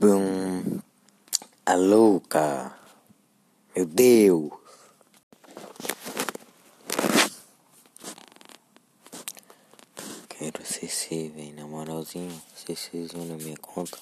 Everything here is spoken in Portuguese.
Bum. A louca. Meu Deus. Quero CC, velho. Na moralzinha, CCzinho na minha conta.